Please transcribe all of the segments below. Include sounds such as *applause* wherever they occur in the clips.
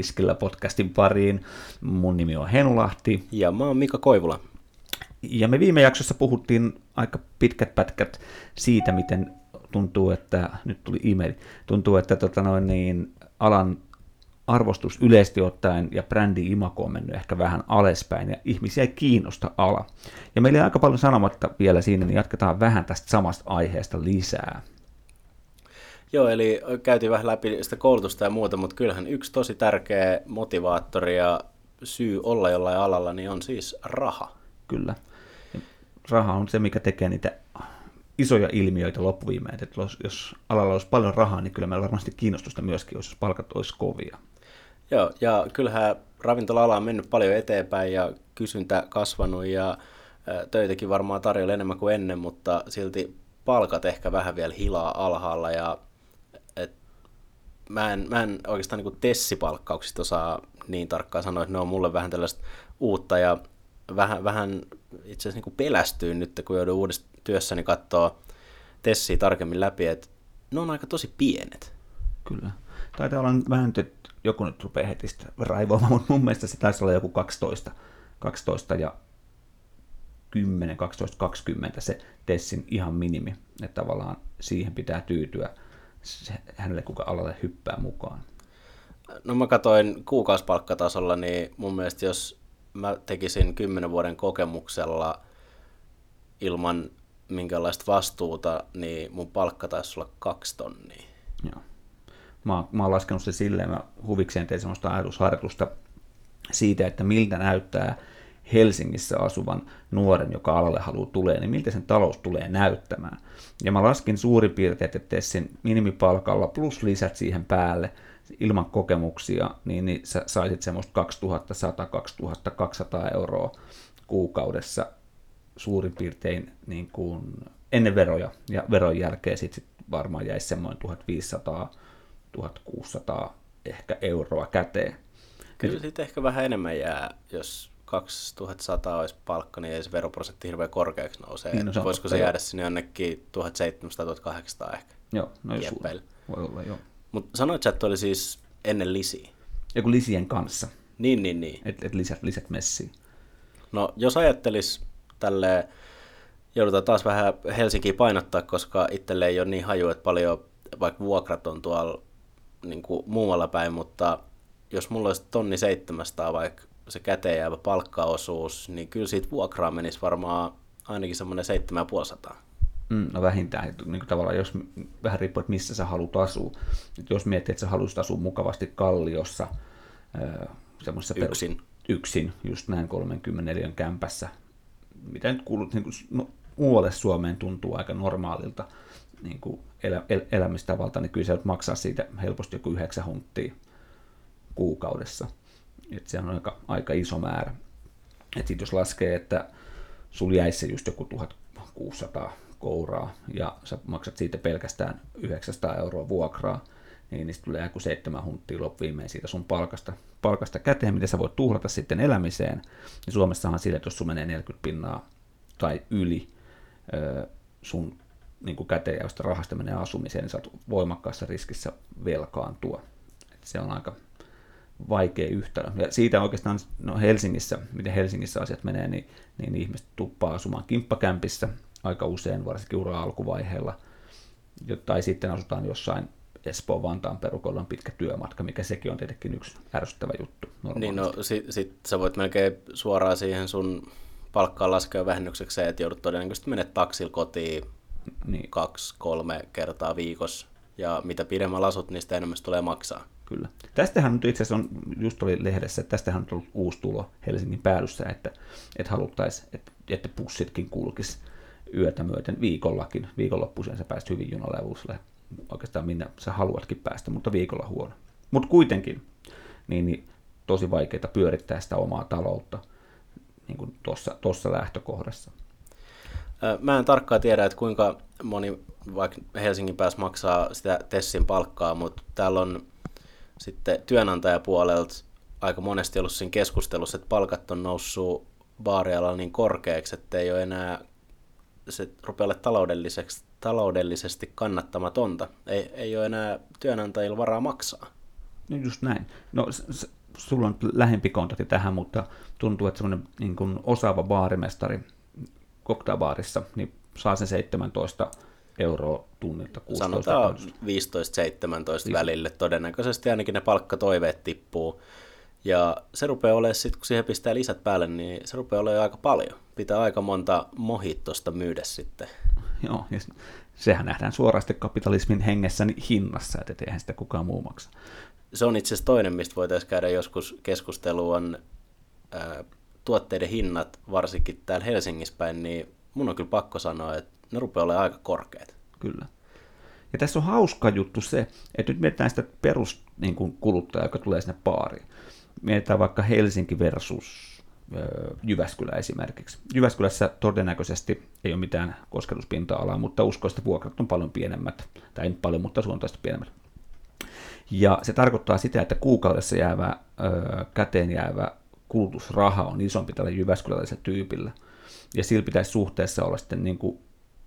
Tiskillä podcastin pariin. Mun nimi on Henulahti. Ja mä oon Mika Koivula. Ja me viime jaksossa puhuttiin aika pitkät pätkät siitä, miten tuntuu, että, nyt tuli e-mail, tuntuu, että tota noin, niin, alan arvostus yleisesti ottaen ja brändi imako on mennyt ehkä vähän alaspäin ja ihmisiä ei kiinnosta ala. Ja meillä on aika paljon sanomatta vielä siinä, niin jatketaan vähän tästä samasta aiheesta lisää. Joo, eli käytiin vähän läpi sitä koulutusta ja muuta, mutta kyllähän yksi tosi tärkeä motivaattori ja syy olla jollain alalla niin on siis raha. Kyllä. Raha on se, mikä tekee niitä isoja ilmiöitä loppuviimeen. Että jos, alalla olisi paljon rahaa, niin kyllä meillä varmasti kiinnostusta myöskin olisi, jos palkat olisi kovia. Joo, ja kyllähän ravintola-ala on mennyt paljon eteenpäin ja kysyntä kasvanut ja töitäkin varmaan tarjolla enemmän kuin ennen, mutta silti palkat ehkä vähän vielä hilaa alhaalla ja mä, en, mä en oikeastaan niin tessipalkkauksista osaa niin tarkkaan sanoa, että ne on mulle vähän tällaista uutta ja vähän, vähän itse asiassa niin pelästyy nyt, kun joudun uudessa työssäni katsoa tessiä tarkemmin läpi, että ne on aika tosi pienet. Kyllä. Taitaa olla vähän nyt, joku nyt rupeaa heti sitä raivoamaan, mutta mun mielestä se taisi olla joku 12, 12 ja 10, 12, 20 se Tessin ihan minimi, että tavallaan siihen pitää tyytyä hänelle, kuka alalle hyppää mukaan. No mä katsoin kuukausipalkkatasolla, niin mun mielestä jos mä tekisin 10 vuoden kokemuksella ilman minkälaista vastuuta, niin mun palkka taisi olla kaksi tonnia. Joo. Mä, mä oon laskenut se silleen, mä huvikseen tein sellaista ajatusharjoitusta siitä, että miltä näyttää Helsingissä asuvan nuoren, joka alalle haluaa tulee, niin miltä sen talous tulee näyttämään. Ja mä laskin suurin piirtein, että sen minimipalkalla plus lisät siihen päälle ilman kokemuksia, niin, niin sä saisit semmoista 2100-2200 euroa kuukaudessa suurin piirtein niin kuin ennen veroja, ja veron jälkeen sitten sit varmaan jäisi semmoinen 1500 1600 ehkä euroa käteen. Kyllä sitten ehkä vähän enemmän jää, jos 2100 olisi palkka, niin ei se veroprosentti hirveän korkeaksi nousee. Niin, no se Voisiko se jäädä sinne jonnekin 1700-1800 ehkä? Joo, no Kieppeillä. voi olla, joo. Mutta sanoit että oli siis ennen lisiä. Joku lisien kanssa. Niin, niin, niin. Että et lisät, lisät messiin. No, jos ajattelis tälle joudutaan taas vähän Helsinkiä painottaa, koska itselle ei ole niin haju, että paljon vaikka vuokrat on tuolla niin kuin muualla päin, mutta jos mulla olisi tonni 700 vaikka se käteen jäävä palkkaosuus, niin kyllä siitä vuokraa menisi varmaan ainakin semmoinen 7500. Mm, no vähintään, että niin kuin tavallaan jos vähän riippuu, että missä sä haluat asua. Että jos miettii, että sä haluaisit asua mukavasti Kalliossa, semmoisessa yksin. Perus, yksin, just näin 34 kämpässä, mitä nyt kuulut, niin kuin, no, muualle Suomeen tuntuu aika normaalilta, niin kuin elä, el, elämistavalta, niin kyllä se maksaa siitä helposti joku 9 hunttia kuukaudessa. Et se on aika, aika iso määrä. Et sit jos laskee, että sul jäisi just joku 1600 kouraa ja sä maksat siitä pelkästään 900 euroa vuokraa, niin niistä tulee joku seitsemän hunttia loppuviimein siitä sun palkasta, palkasta käteen, mitä sä voit tuhlata sitten elämiseen. Ja Suomessahan sille, että jos sun menee 40 pinnaa tai yli sun niin kuin käteenjäävästä rahasta menee asumiseen, niin sä oot voimakkaassa riskissä velkaantua. Et se on aika vaikea yhtälö. Ja siitä oikeastaan no Helsingissä, miten Helsingissä asiat menee, niin, niin ihmiset tuppaa asumaan kimppakämpissä aika usein, varsinkin ura alkuvaiheella. Tai sitten asutaan jossain Espoon Vantaan perukolla on pitkä työmatka, mikä sekin on tietenkin yksi ärsyttävä juttu. Normaalisti. Niin no sit, sit sä voit melkein suoraan siihen sun palkkaan laskea vähennykseksi että joudut todennäköisesti menet taksilla kotiin niin. kaksi, kolme kertaa viikossa. Ja mitä pidemmällä asut, niin sitä enemmän tulee maksaa. Kyllä. Tästähän nyt itse asiassa on, just oli lehdessä, että tästähän on tullut uusi tulo Helsingin päädyssä, että, että haluttaisiin, että, että pussitkin kulkisi yötä myöten viikollakin. Viikonloppuisen sä pääst hyvin junalla ja bussille oikeastaan minne sä haluatkin päästä, mutta viikolla huono. Mutta kuitenkin, niin, niin tosi vaikeaa pyörittää sitä omaa taloutta niin kuin tuossa lähtökohdassa. Mä en tarkkaan tiedä, että kuinka moni vaikka Helsingin päässä maksaa sitä Tessin palkkaa, mutta täällä on sitten työnantajapuolelta aika monesti ollut siinä keskustelussa, että palkat on noussut baarialalla niin korkeaksi, että ei ole enää, se rupeaa olla taloudellisesti kannattamatonta. Ei, ei ole enää työnantajilla varaa maksaa. No just näin. No s- sulla on lähempi kontakti tähän, mutta tuntuu, että semmoinen niin osaava baarimestari cocktailbaarissa, niin saa sen 17 euroa tunnilta 16 Sanotaan tunnilta. 15-17 välille todennäköisesti ainakin ne palkkatoiveet tippuu. Ja se rupeaa olemaan sitten, kun siihen pistää lisät päälle, niin se rupeaa olemaan aika paljon. Pitää aika monta mohittosta myydä sitten. Joo, ja sehän nähdään suoraan sitten kapitalismin hengessä niin hinnassa, että eihän sitä kukaan muu maksa. Se on itse asiassa toinen, mistä voitaisiin käydä joskus keskustelua, on ää, tuotteiden hinnat, varsinkin täällä Helsingissä päin, niin mun on kyllä pakko sanoa, että ne rupeaa olemaan aika korkeat. Kyllä. Ja tässä on hauska juttu se, että nyt mietitään sitä perus niin joka tulee sinne baariin. Mietitään vaikka Helsinki versus Jyväskylä esimerkiksi. Jyväskylässä todennäköisesti ei ole mitään kosketuspinta-alaa, mutta uskoisin, että vuokrat on paljon pienemmät, tai ei paljon, mutta suuntaisesti pienemmät. Ja se tarkoittaa sitä, että kuukaudessa jäävä, käteen jäävä kulutusraha on isompi tällä jyväskyläläisellä tyypillä. Ja sillä pitäisi suhteessa olla sitten niin kuin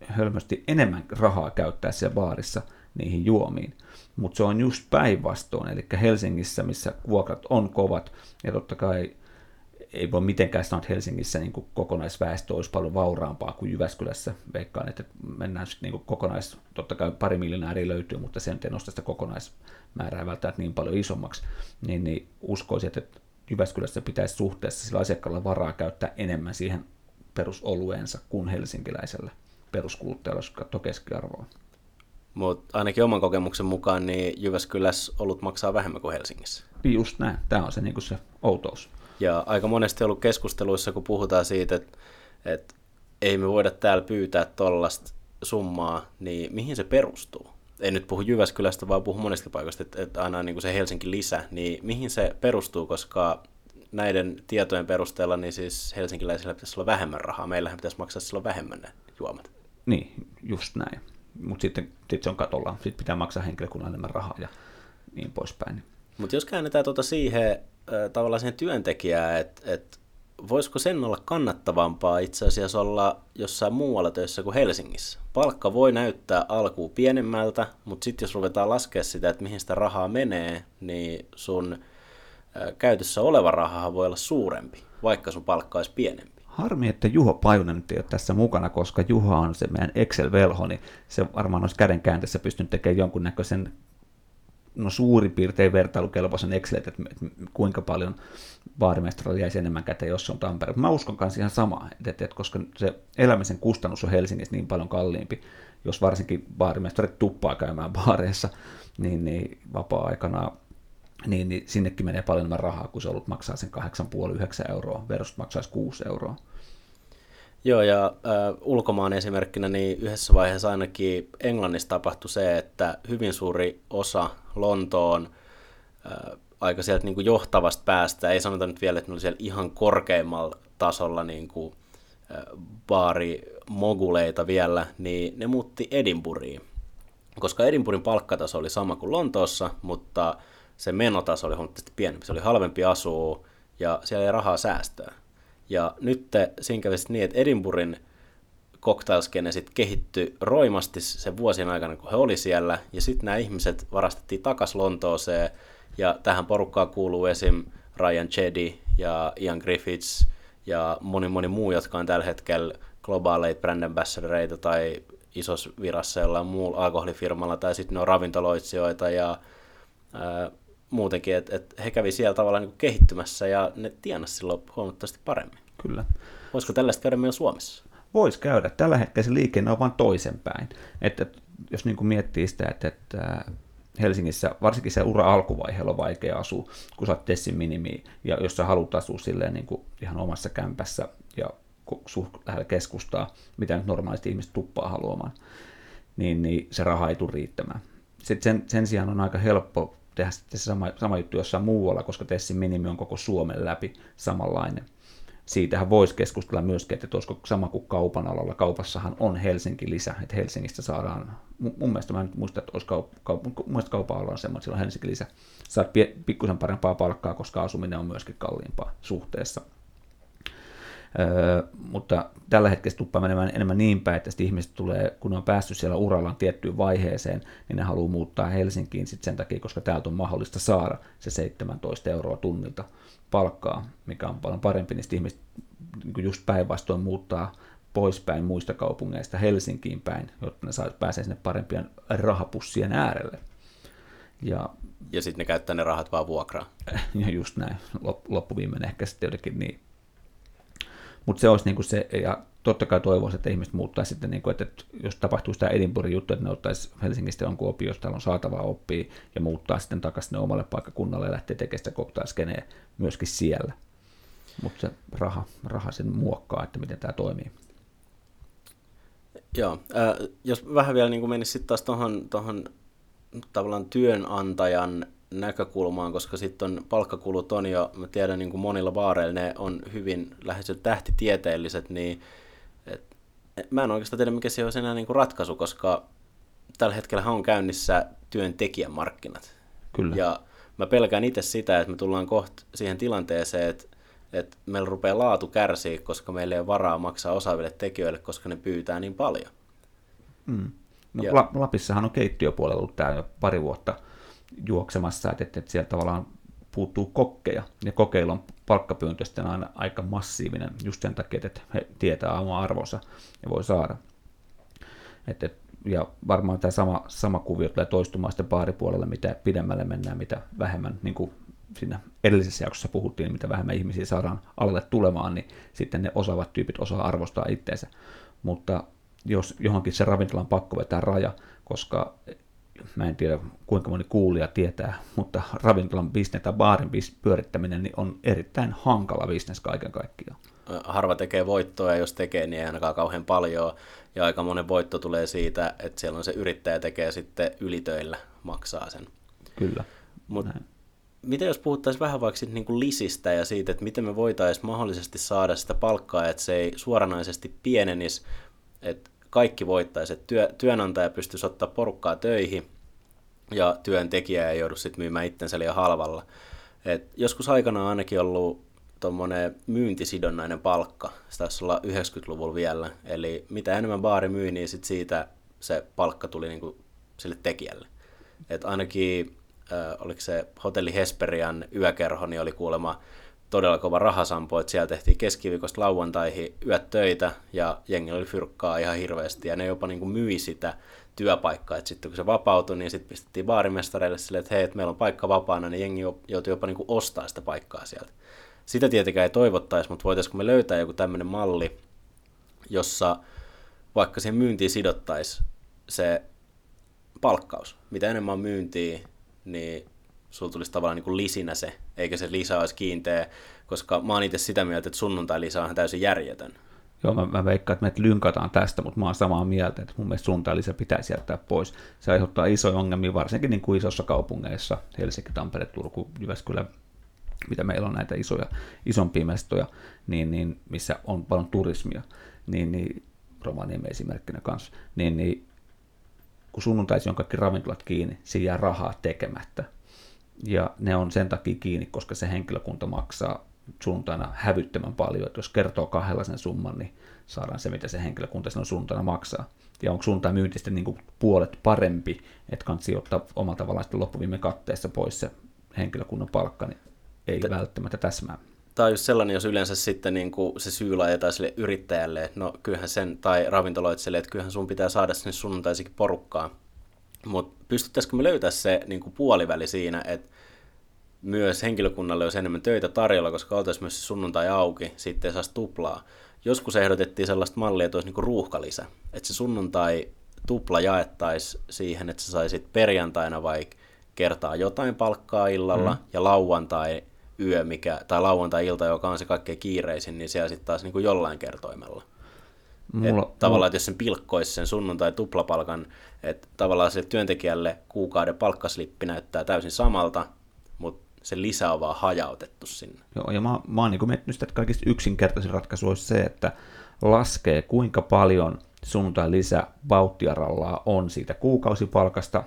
hölmösti enemmän rahaa käyttää siellä baarissa niihin juomiin. Mutta se on just päinvastoin, eli Helsingissä, missä vuokrat on kovat, ja totta kai ei voi mitenkään sanoa, että Helsingissä niin kuin kokonaisväestö olisi paljon vauraampaa kuin Jyväskylässä. Veikkaan, että mennään sitten niin kokonais, totta kai pari miljonääriä löytyy, mutta sen ei nosta sitä kokonaismäärää välttämättä niin paljon isommaksi. Niin, niin uskoisin, että Jyväskylässä pitäisi suhteessa sillä asiakkaalla varaa käyttää enemmän siihen perusolueensa kuin helsinkiläisellä peruskuluttajalla, jos katsoo keskiarvoa. Mutta ainakin oman kokemuksen mukaan niin Jyväskylässä olut maksaa vähemmän kuin Helsingissä. Just näin. Tämä on se, niin se outous. Ja aika monesti on ollut keskusteluissa, kun puhutaan siitä, että, että ei me voida täällä pyytää tollasta summaa, niin mihin se perustuu? Ei nyt puhu Jyväskylästä, vaan puhu monesta paikoista, että, että aina niin kuin se Helsinki lisä, niin mihin se perustuu, koska näiden tietojen perusteella niin siis helsinkiläisillä pitäisi olla vähemmän rahaa, meillähän pitäisi maksaa silloin vähemmän ne juomat. Niin, just näin. Mutta sitten sit se on katolla. Sitten pitää maksaa henkilökunnan enemmän rahaa ja niin poispäin. Mutta jos käännetään tuota siihen tavallaan siihen työntekijään, että et, voisiko sen olla kannattavampaa itse asiassa olla jossain muualla töissä kuin Helsingissä? Palkka voi näyttää alkuun pienemmältä, mutta sitten jos ruvetaan laskea sitä, että mihin sitä rahaa menee, niin sun käytössä oleva raha voi olla suurempi, vaikka sun palkka olisi pienempi. Harmi, että Juho Pajunen ei ole tässä mukana, koska Juho on se meidän Excel-velho, niin se varmaan olisi käden käänteessä pystynyt tekemään jonkunnäköisen no suurin piirtein vertailukelpoisen Excel, että, että kuinka paljon baarimestarilla jäisi enemmän käteen, jos se on Tampere. Mä uskon kanssa ihan samaa, että, että, että koska se elämisen kustannus on Helsingissä niin paljon kalliimpi, jos varsinkin baarimestarit tuppaa käymään baareissa, niin, niin vapaa-aikana niin, niin sinnekin menee paljon enemmän rahaa, kun se ollut maksaa sen 8,5-9 euroa, versus maksaisi 6 euroa. Joo, ja äh, ulkomaan esimerkkinä, niin yhdessä vaiheessa ainakin Englannissa tapahtui se, että hyvin suuri osa Lontoon äh, aika sieltä niin kuin johtavasta päästä, ei sanota nyt vielä, että ne oli siellä ihan korkeimmalla tasolla niin kuin, äh, baarimoguleita vielä, niin ne muutti Edinburghiin. Koska Edinburghin palkkataso oli sama kuin Lontoossa, mutta se menotaso oli huomattavasti pienempi. Se oli halvempi asua ja siellä ei rahaa säästää. Ja nyt siinä kävi niin, että Edinburghin cocktailskene sitten kehittyi roimasti sen vuosien aikana, kun he oli siellä, ja sitten nämä ihmiset varastettiin takas Lontooseen, ja tähän porukkaan kuuluu esim. Ryan Chedi ja Ian Griffiths ja moni moni muu, jotka on tällä hetkellä globaaleita brand ambassadoreita tai isossa virassa jollain muulla alkoholifirmalla, tai sitten ne on ravintoloitsijoita ja muutenkin, että et he kävi siellä tavallaan niin kehittymässä ja ne tienasi silloin huomattavasti paremmin. Kyllä. Voisiko tällaista käydä meillä Suomessa? Voisi käydä. Tällä hetkellä se liikenne on vain toisenpäin. Että jos niin kuin miettii sitä, että, että Helsingissä, varsinkin se ura alkuvaiheella on vaikea asua, kun sä oot Tessin minimi, ja jos sä haluat asua silleen niin kuin ihan omassa kämpässä ja suht lähellä keskustaa, mitä nyt normaalisti ihmiset tuppaa haluamaan, niin, niin se raha ei tule riittämään. Sitten sen, sen sijaan on aika helppo tehdä sitten se sama, sama juttu jossain muualla, koska Tessin minimi on koko Suomen läpi samanlainen. Siitähän voisi keskustella myöskin, että olisiko sama kuin kaupan alalla. Kaupassahan on Helsinki lisä, että Helsingistä saadaan, mun mielestä mä en muista, että olisi kaup, kaup, mun mielestä kaupan alalla on semmoinen, että on Helsinki lisä. Saat pikkusen parempaa palkkaa, koska asuminen on myöskin kalliimpaa suhteessa. Öö, mutta tällä hetkellä tuppaa menemään enemmän niin päin, että ihmiset tulee, kun ne on päässyt siellä urallaan tiettyyn vaiheeseen, niin ne haluaa muuttaa Helsinkiin sit sen takia, koska täältä on mahdollista saada se 17 euroa tunnilta palkkaa, mikä on paljon parempi, niin ihmiset niin just päinvastoin muuttaa poispäin muista kaupungeista Helsinkiin päin, jotta ne pääsee sinne parempien rahapussien äärelle. Ja, ja sitten ne käyttää ne rahat vaan vuokraa. *laughs* Ja just näin, loppuviimeinen ehkä sitten jotenkin niin. Mutta se olisi niinku se, ja totta kai toivoisin, että ihmiset muuttaa sitten, niinku, että, että jos tapahtuu sitä Edinburghin juttu, että ne ottaisi Helsingistä jonkun oppi, jos täällä on saatavaa oppia, ja muuttaa sitten takaisin omalle paikkakunnalle ja lähtee tekemään sitä koktailskeneen myöskin siellä. Mutta se raha, raha sen muokkaa, että miten tämä toimii. Joo, äh, jos vähän vielä niin menisi sitten taas tuohon tavallaan työnantajan näkökulmaan, koska sitten on palkkakulut on jo, mä tiedän niin kuin monilla baareilla ne on hyvin lähes tähtitieteelliset, niin et, et, mä en oikeastaan tiedä mikä se on enää niin kuin ratkaisu, koska tällä hetkellä on käynnissä työntekijän markkinat. Kyllä. Ja mä pelkään itse sitä, että me tullaan kohta siihen tilanteeseen, että että meillä rupeaa laatu kärsiä, koska meillä ei ole varaa maksaa osaaville tekijöille, koska ne pyytää niin paljon. Mm. No, ja... Lapissahan on keittiöpuolella ollut tämä jo pari vuotta juoksemassa, että, että, että siellä tavallaan puuttuu kokkeja, ja kokeilla on aina aika massiivinen, just sen takia, että he tietää oma arvonsa ja voi saada. Että, ja varmaan tämä sama, sama kuvio tulee toistumaan sitten baaripuolella, mitä pidemmälle mennään, mitä vähemmän niin kuin siinä edellisessä jaksossa puhuttiin, mitä vähemmän ihmisiä saadaan alalle tulemaan, niin sitten ne osaavat tyypit osaa arvostaa itseensä. Mutta jos johonkin se ravintolan pakko vetää raja, koska mä en tiedä kuinka moni kuulija tietää, mutta ravintolan bisnes tai baarin pyörittäminen niin on erittäin hankala bisnes kaiken kaikkiaan. Harva tekee voittoa ja jos tekee, niin ei ainakaan kauhean paljon. Ja aika monen voitto tulee siitä, että siellä on se yrittäjä tekee sitten ylitöillä, maksaa sen. Kyllä. Mutta miten jos puhuttaisiin vähän vaikka niin kuin lisistä ja siitä, että miten me voitaisiin mahdollisesti saada sitä palkkaa, että se ei suoranaisesti pienenisi, että kaikki voittaisi, että työ, työnantaja pystyisi ottaa porukkaa töihin ja työntekijä ei joudu sitten myymään itsensä liian halvalla. Et joskus aikana on ainakin ollut tuommoinen myyntisidonnainen palkka, se taisi olla 90-luvulla vielä, eli mitä enemmän baari myi, niin sit siitä se palkka tuli niinku sille tekijälle. Et ainakin äh, oliko se hotelli Hesperian yökerho, niin oli kuulemma todella kova rahasampo, että siellä tehtiin keskiviikosta lauantaihin yöt töitä ja jengi oli fyrkkaa ihan hirveästi ja ne jopa niin kuin myi sitä työpaikkaa, että sitten kun se vapautui, niin sitten pistettiin baarimestareille silleen, että hei, että meillä on paikka vapaana, niin jengi joutui jopa niin kuin ostaa sitä paikkaa sieltä. Sitä tietenkään ei toivottaisi, mutta voitaisiinko me löytää joku tämmöinen malli, jossa vaikka siihen myyntiin sidottaisi se palkkaus. Mitä enemmän on myyntiä, niin sulla tulisi tavallaan niin kuin lisinä se, eikä se lisä olisi kiinteä, koska mä oon itse sitä mieltä, että sunnuntai-lisä on täysin järjetön. Joo, mä, mä veikkaan, että me lynkataan tästä, mutta mä oon samaa mieltä, että mun mielestä sunnuntai-lisä pitäisi jättää pois. Se aiheuttaa isoja ongelmia, varsinkin niin kuin isossa kaupungeissa, Helsinki, Tampere, Turku, Jyväskylä, mitä meillä on näitä isoja, isompia mestoja, niin, niin, missä on paljon turismia, niin, niin Rovaniemi esimerkkinä kanssa, niin, niin kun sunnuntaisin on kaikki ravintolat kiinni, siinä jää rahaa tekemättä. Ja ne on sen takia kiinni, koska se henkilökunta maksaa sunnuntaina hävyttömän paljon. Että jos kertoo kahdella sen summan, niin saadaan se, mitä se henkilökunta silloin sunnuntaina maksaa. Ja onko sunnuntai myynti sitten niin puolet parempi, että kannattaa ottaa omalla tavallaan sitten loppuviime katteessa pois se henkilökunnan palkka, niin ei T- välttämättä täsmää tämä on just sellainen, jos yleensä sitten niin kuin se syy laitetaan sille yrittäjälle, että no kyllähän sen, tai ravintoloitselle, että kyllähän sun pitää saada sinne sunnuntaisikin porukkaa. Mutta pystyttäisikö me löytää se niin kuin puoliväli siinä, että myös henkilökunnalle olisi enemmän töitä tarjolla, koska oltaisiin myös sunnuntai auki, sitten ei saisi tuplaa. Joskus ehdotettiin sellaista mallia, että olisi niin kuin ruuhkalisä, että se sunnuntai tupla jaettaisiin siihen, että sä saisit perjantaina vaikka kertaa jotain palkkaa illalla mm. ja lauantai yö, mikä, tai lauantai-ilta, joka on se kaikkein kiireisin, niin siellä sitten taas niin kuin jollain kertoimella. Mulla, et tavallaan, että jos sen pilkkoisi sen sunnuntai tuplapalkan, että tavallaan se työntekijälle kuukauden palkkaslippi näyttää täysin samalta, mutta se lisä on vaan hajautettu sinne. Joo, ja mä, mä oon niin miettinyt sitä, että kaikista yksinkertaisin ratkaisu olisi se, että laskee kuinka paljon sunnuntai lisä bauttiarallaa on siitä kuukausipalkasta.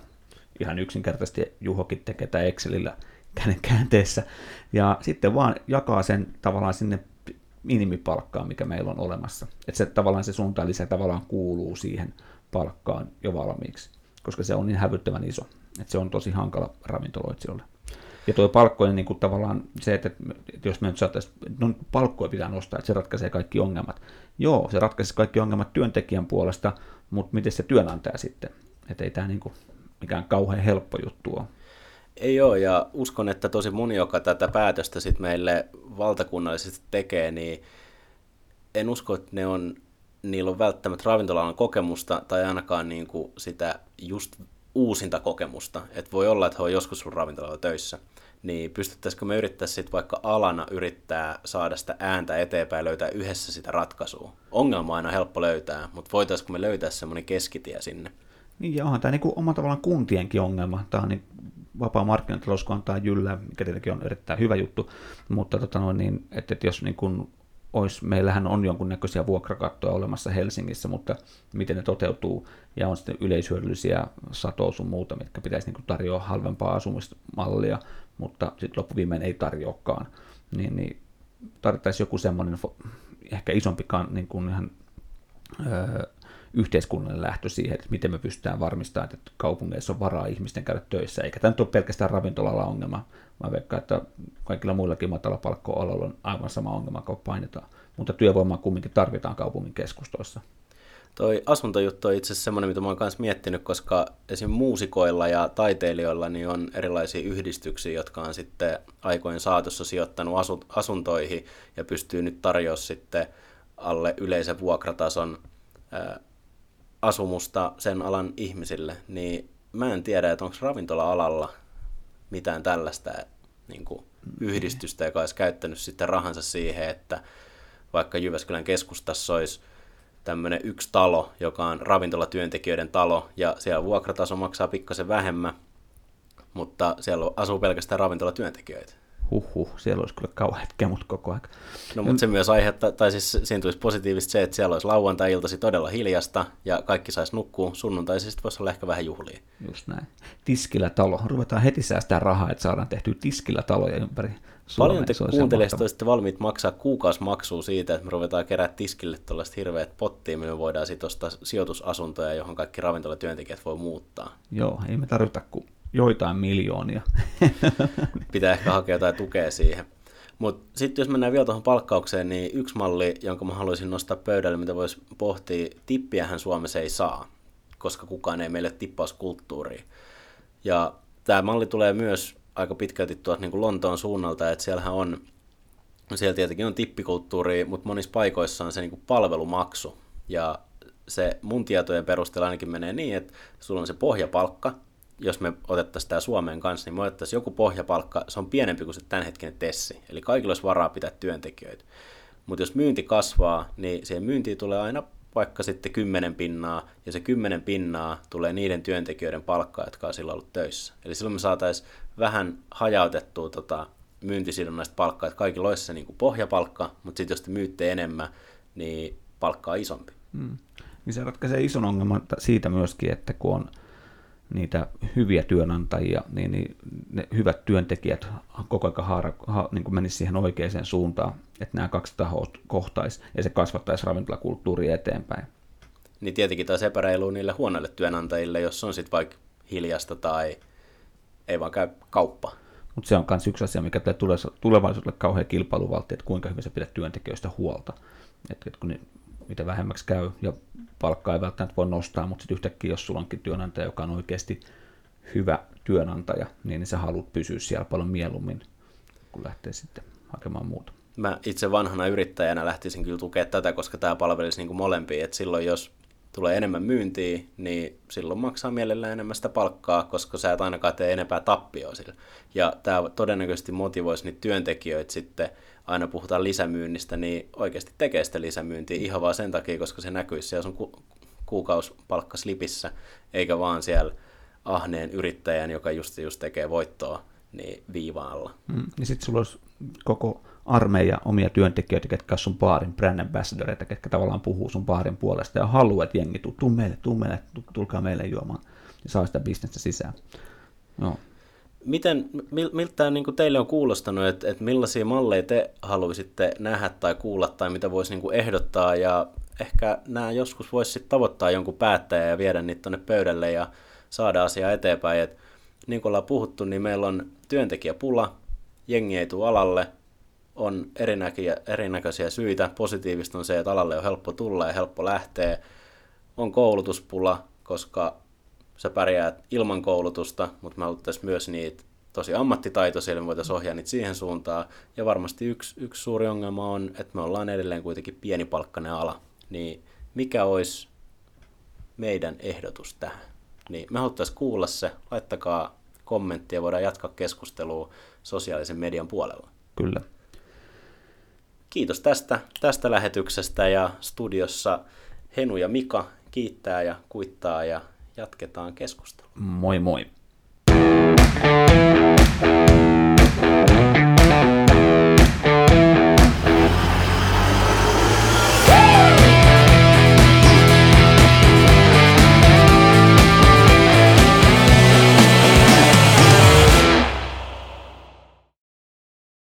Ihan yksinkertaisesti Juhokin tekee tämä Excelillä käden käänteessä. Ja sitten vaan jakaa sen tavallaan sinne minimipalkkaa, mikä meillä on olemassa. Että se tavallaan se lisä tavallaan kuuluu siihen palkkaan jo valmiiksi, koska se on niin hävyttävän iso. Että se on tosi hankala ravintoloitsijoille. Ja tuo palkkojen niin kuin tavallaan se, että, että jos me nyt saataisiin, no palkkoja pitää nostaa, että se ratkaisee kaikki ongelmat. Joo, se ratkaisee kaikki ongelmat työntekijän puolesta, mutta miten se työnantaja sitten? Että ei tämä niin kuin mikään kauhean helppo juttu ole. Ei ole, ja uskon, että tosi moni, joka tätä päätöstä sitten meille valtakunnallisesti tekee, niin en usko, että ne on, niillä on välttämättä ravintolan kokemusta tai ainakaan niin kuin sitä just uusinta kokemusta. Että voi olla, että he on joskus sun ravintolalla töissä. Niin pystyttäisikö me yrittää sitten vaikka alana yrittää saada sitä ääntä eteenpäin löytää yhdessä sitä ratkaisua? Ongelma on aina helppo löytää, mutta voitaisiinko me löytää semmoinen keskitie sinne? Niin ja onhan tämä niin oma tavallaan kuntienkin ongelma. Tämä on niin vapaa markkinatalous, kun antaa jyllä, mikä tietenkin on erittäin hyvä juttu, mutta tota noin, niin, että, että jos niin kuin olisi, meillähän on jonkunnäköisiä vuokrakattoja olemassa Helsingissä, mutta miten ne toteutuu, ja on sitten yleishyödyllisiä satoa muuta, mitkä pitäisi niin tarjoa halvempaa asumismallia, mutta sitten loppuviimein ei tarjoakaan, niin, niin tarvittaisiin joku semmoinen ehkä isompikaan niin kuin ihan, öö, yhteiskunnallinen lähtö siihen, että miten me pystytään varmistamaan, että kaupungeissa on varaa ihmisten käydä töissä, eikä tämä nyt ole pelkästään ravintolalla ongelma, vaan vaikka, että kaikilla muillakin matalapalkkoaloilla on aivan sama ongelma, kun painetaan. Mutta työvoimaa kumminkin tarvitaan kaupungin keskustoissa. Toi asuntojuttu on itse asiassa semmoinen, mitä mä oon myös miettinyt, koska esim. muusikoilla ja taiteilijoilla niin on erilaisia yhdistyksiä, jotka on sitten aikojen saatossa sijoittanut asuntoihin ja pystyy nyt tarjoamaan sitten alle yleisen vuokratason asumusta sen alan ihmisille, niin mä en tiedä, että onko ravintola-alalla mitään tällaista niin kuin yhdistystä, joka olisi käyttänyt sitten rahansa siihen, että vaikka Jyväskylän keskustassa olisi tämmöinen yksi talo, joka on ravintolatyöntekijöiden talo, ja siellä vuokrataso maksaa pikkasen vähemmän, mutta siellä asuu pelkästään ravintolatyöntekijöitä huhhuh, siellä olisi kyllä kauheat kemut koko ajan. No mutta se myös aiheuttaa, tai siis siinä tulisi positiivisesti se, että siellä olisi lauantai-iltasi todella hiljasta ja kaikki saisi nukkua. Sunnuntaisesti sitten voisi olla ehkä vähän juhlia. Just näin. Tiskillä talo. Ruvetaan heti säästää rahaa, että saadaan tehtyä tiskillä taloja ympäri Suomen. Paljon te kuuntelijat olisitte valmiit maksaa kuukausimaksua siitä, että me ruvetaan kerää tiskille tuollaista hirveät pottia, me voidaan sitten ostaa sijoitusasuntoja, johon kaikki ravintolatyöntekijät voi muuttaa. Joo, ei me tarvita kuin joitain miljoonia. *laughs* Pitää ehkä hakea jotain tukea siihen. Mutta sitten jos mennään vielä tuohon palkkaukseen, niin yksi malli, jonka mä haluaisin nostaa pöydälle, mitä voisi pohtia, tippiähän Suomessa ei saa, koska kukaan ei meille tippauskulttuuriin. Ja tämä malli tulee myös aika pitkälti tuolta niin Lontoon suunnalta, että siellähän on, siellä tietenkin on tippikulttuuri, mutta monissa paikoissa on se niin kuin palvelumaksu. Ja se mun tietojen perusteella ainakin menee niin, että sulla on se pohjapalkka, jos me otettaisiin tämä Suomeen kanssa, niin me otettaisiin joku pohjapalkka, se on pienempi kuin se tämänhetkinen tessi. Eli kaikilla olisi varaa pitää työntekijöitä. Mutta jos myynti kasvaa, niin siihen myyntiin tulee aina vaikka sitten kymmenen pinnaa, ja se kymmenen pinnaa tulee niiden työntekijöiden palkkaa, jotka on silloin ollut töissä. Eli silloin me saataisiin vähän hajautettua tota myyntisidonnaista palkkaa, että kaikilla olisi se niin kuin pohjapalkka, mutta sitten jos te myytte enemmän, niin palkka on isompi. Hmm. Niin se ratkaisee ison ongelman siitä myöskin, että kun on niitä hyviä työnantajia, niin, niin ne hyvät työntekijät koko ajan haara, ha, niin menisivät siihen oikeaan suuntaan, että nämä kaksi tahoa kohtaisi ja se kasvattaisi ravintolakulttuuria eteenpäin. Niin tietenkin taas epäreilu niille huonoille työnantajille, jos on sitten vaikka hiljasta tai ei vaan käy kauppa. Mutta se on myös yksi asia, mikä tulee tulevaisuudelle kauhean kilpailuvaltti, että kuinka hyvin sä pidät työntekijöistä huolta. Et, et kun mitä vähemmäksi käy ja palkkaa ei välttämättä voi nostaa, mutta sitten yhtäkkiä, jos sulla onkin työnantaja, joka on oikeasti hyvä työnantaja, niin sä haluat pysyä siellä paljon mieluummin, kun lähtee sitten hakemaan muuta. Mä itse vanhana yrittäjänä lähtisin kyllä tukemaan tätä, koska tämä palvelisi niin molempia, että silloin jos tulee enemmän myyntiä, niin silloin maksaa mielellään enemmän sitä palkkaa, koska sä et ainakaan tee enempää tappioa sillä. Ja tämä todennäköisesti motivoisi niitä työntekijöitä sitten, aina puhutaan lisämyynnistä, niin oikeasti tekee sitä lisämyyntiä ihan vaan sen takia, koska se näkyisi siellä sun ku- kuukausipalkkaslipissä, eikä vaan siellä ahneen yrittäjän, joka just, just tekee voittoa, niin viivaalla. Mm, niin sitten sulla olisi koko armeija omia työntekijöitä, ketkä on sun baarin brand ambassadoreita, ketkä tavallaan puhuu sun baarin puolesta ja haluaa, että jengi tuu, tuu meille, tuu meille, tulkaa meille juomaan ja saa sitä bisnestä sisään. No. Miten, miltä tämä niin teille on kuulostanut, että, että millaisia malleja te haluaisitte nähdä tai kuulla tai mitä voisi niin ehdottaa ja ehkä nämä joskus voisi sitten tavoittaa jonkun päättäjä ja viedä niitä tuonne pöydälle ja saada asiaa eteenpäin. Et niin kuin ollaan puhuttu, niin meillä on työntekijäpula, jengi ei tule alalle, on erinäköisiä, erinäköisiä syitä. Positiivista on se, että alalle on helppo tulla ja helppo lähteä. On koulutuspula, koska sä pärjäät ilman koulutusta, mutta me haluttaisiin myös niitä tosi ammattitaitoisia, me voitaisiin ohjaa niitä siihen suuntaan. Ja varmasti yksi, yksi suuri ongelma on, että me ollaan edelleen kuitenkin pienipalkkainen ala. Niin mikä olisi meidän ehdotus tähän? Niin me haluttaisiin kuulla se. Laittakaa kommenttia, voidaan jatkaa keskustelua sosiaalisen median puolella. Kyllä. Kiitos tästä, tästä lähetyksestä ja studiossa Henu ja Mika kiittää ja kuittaa ja jatketaan keskustelua. Moi moi! thank you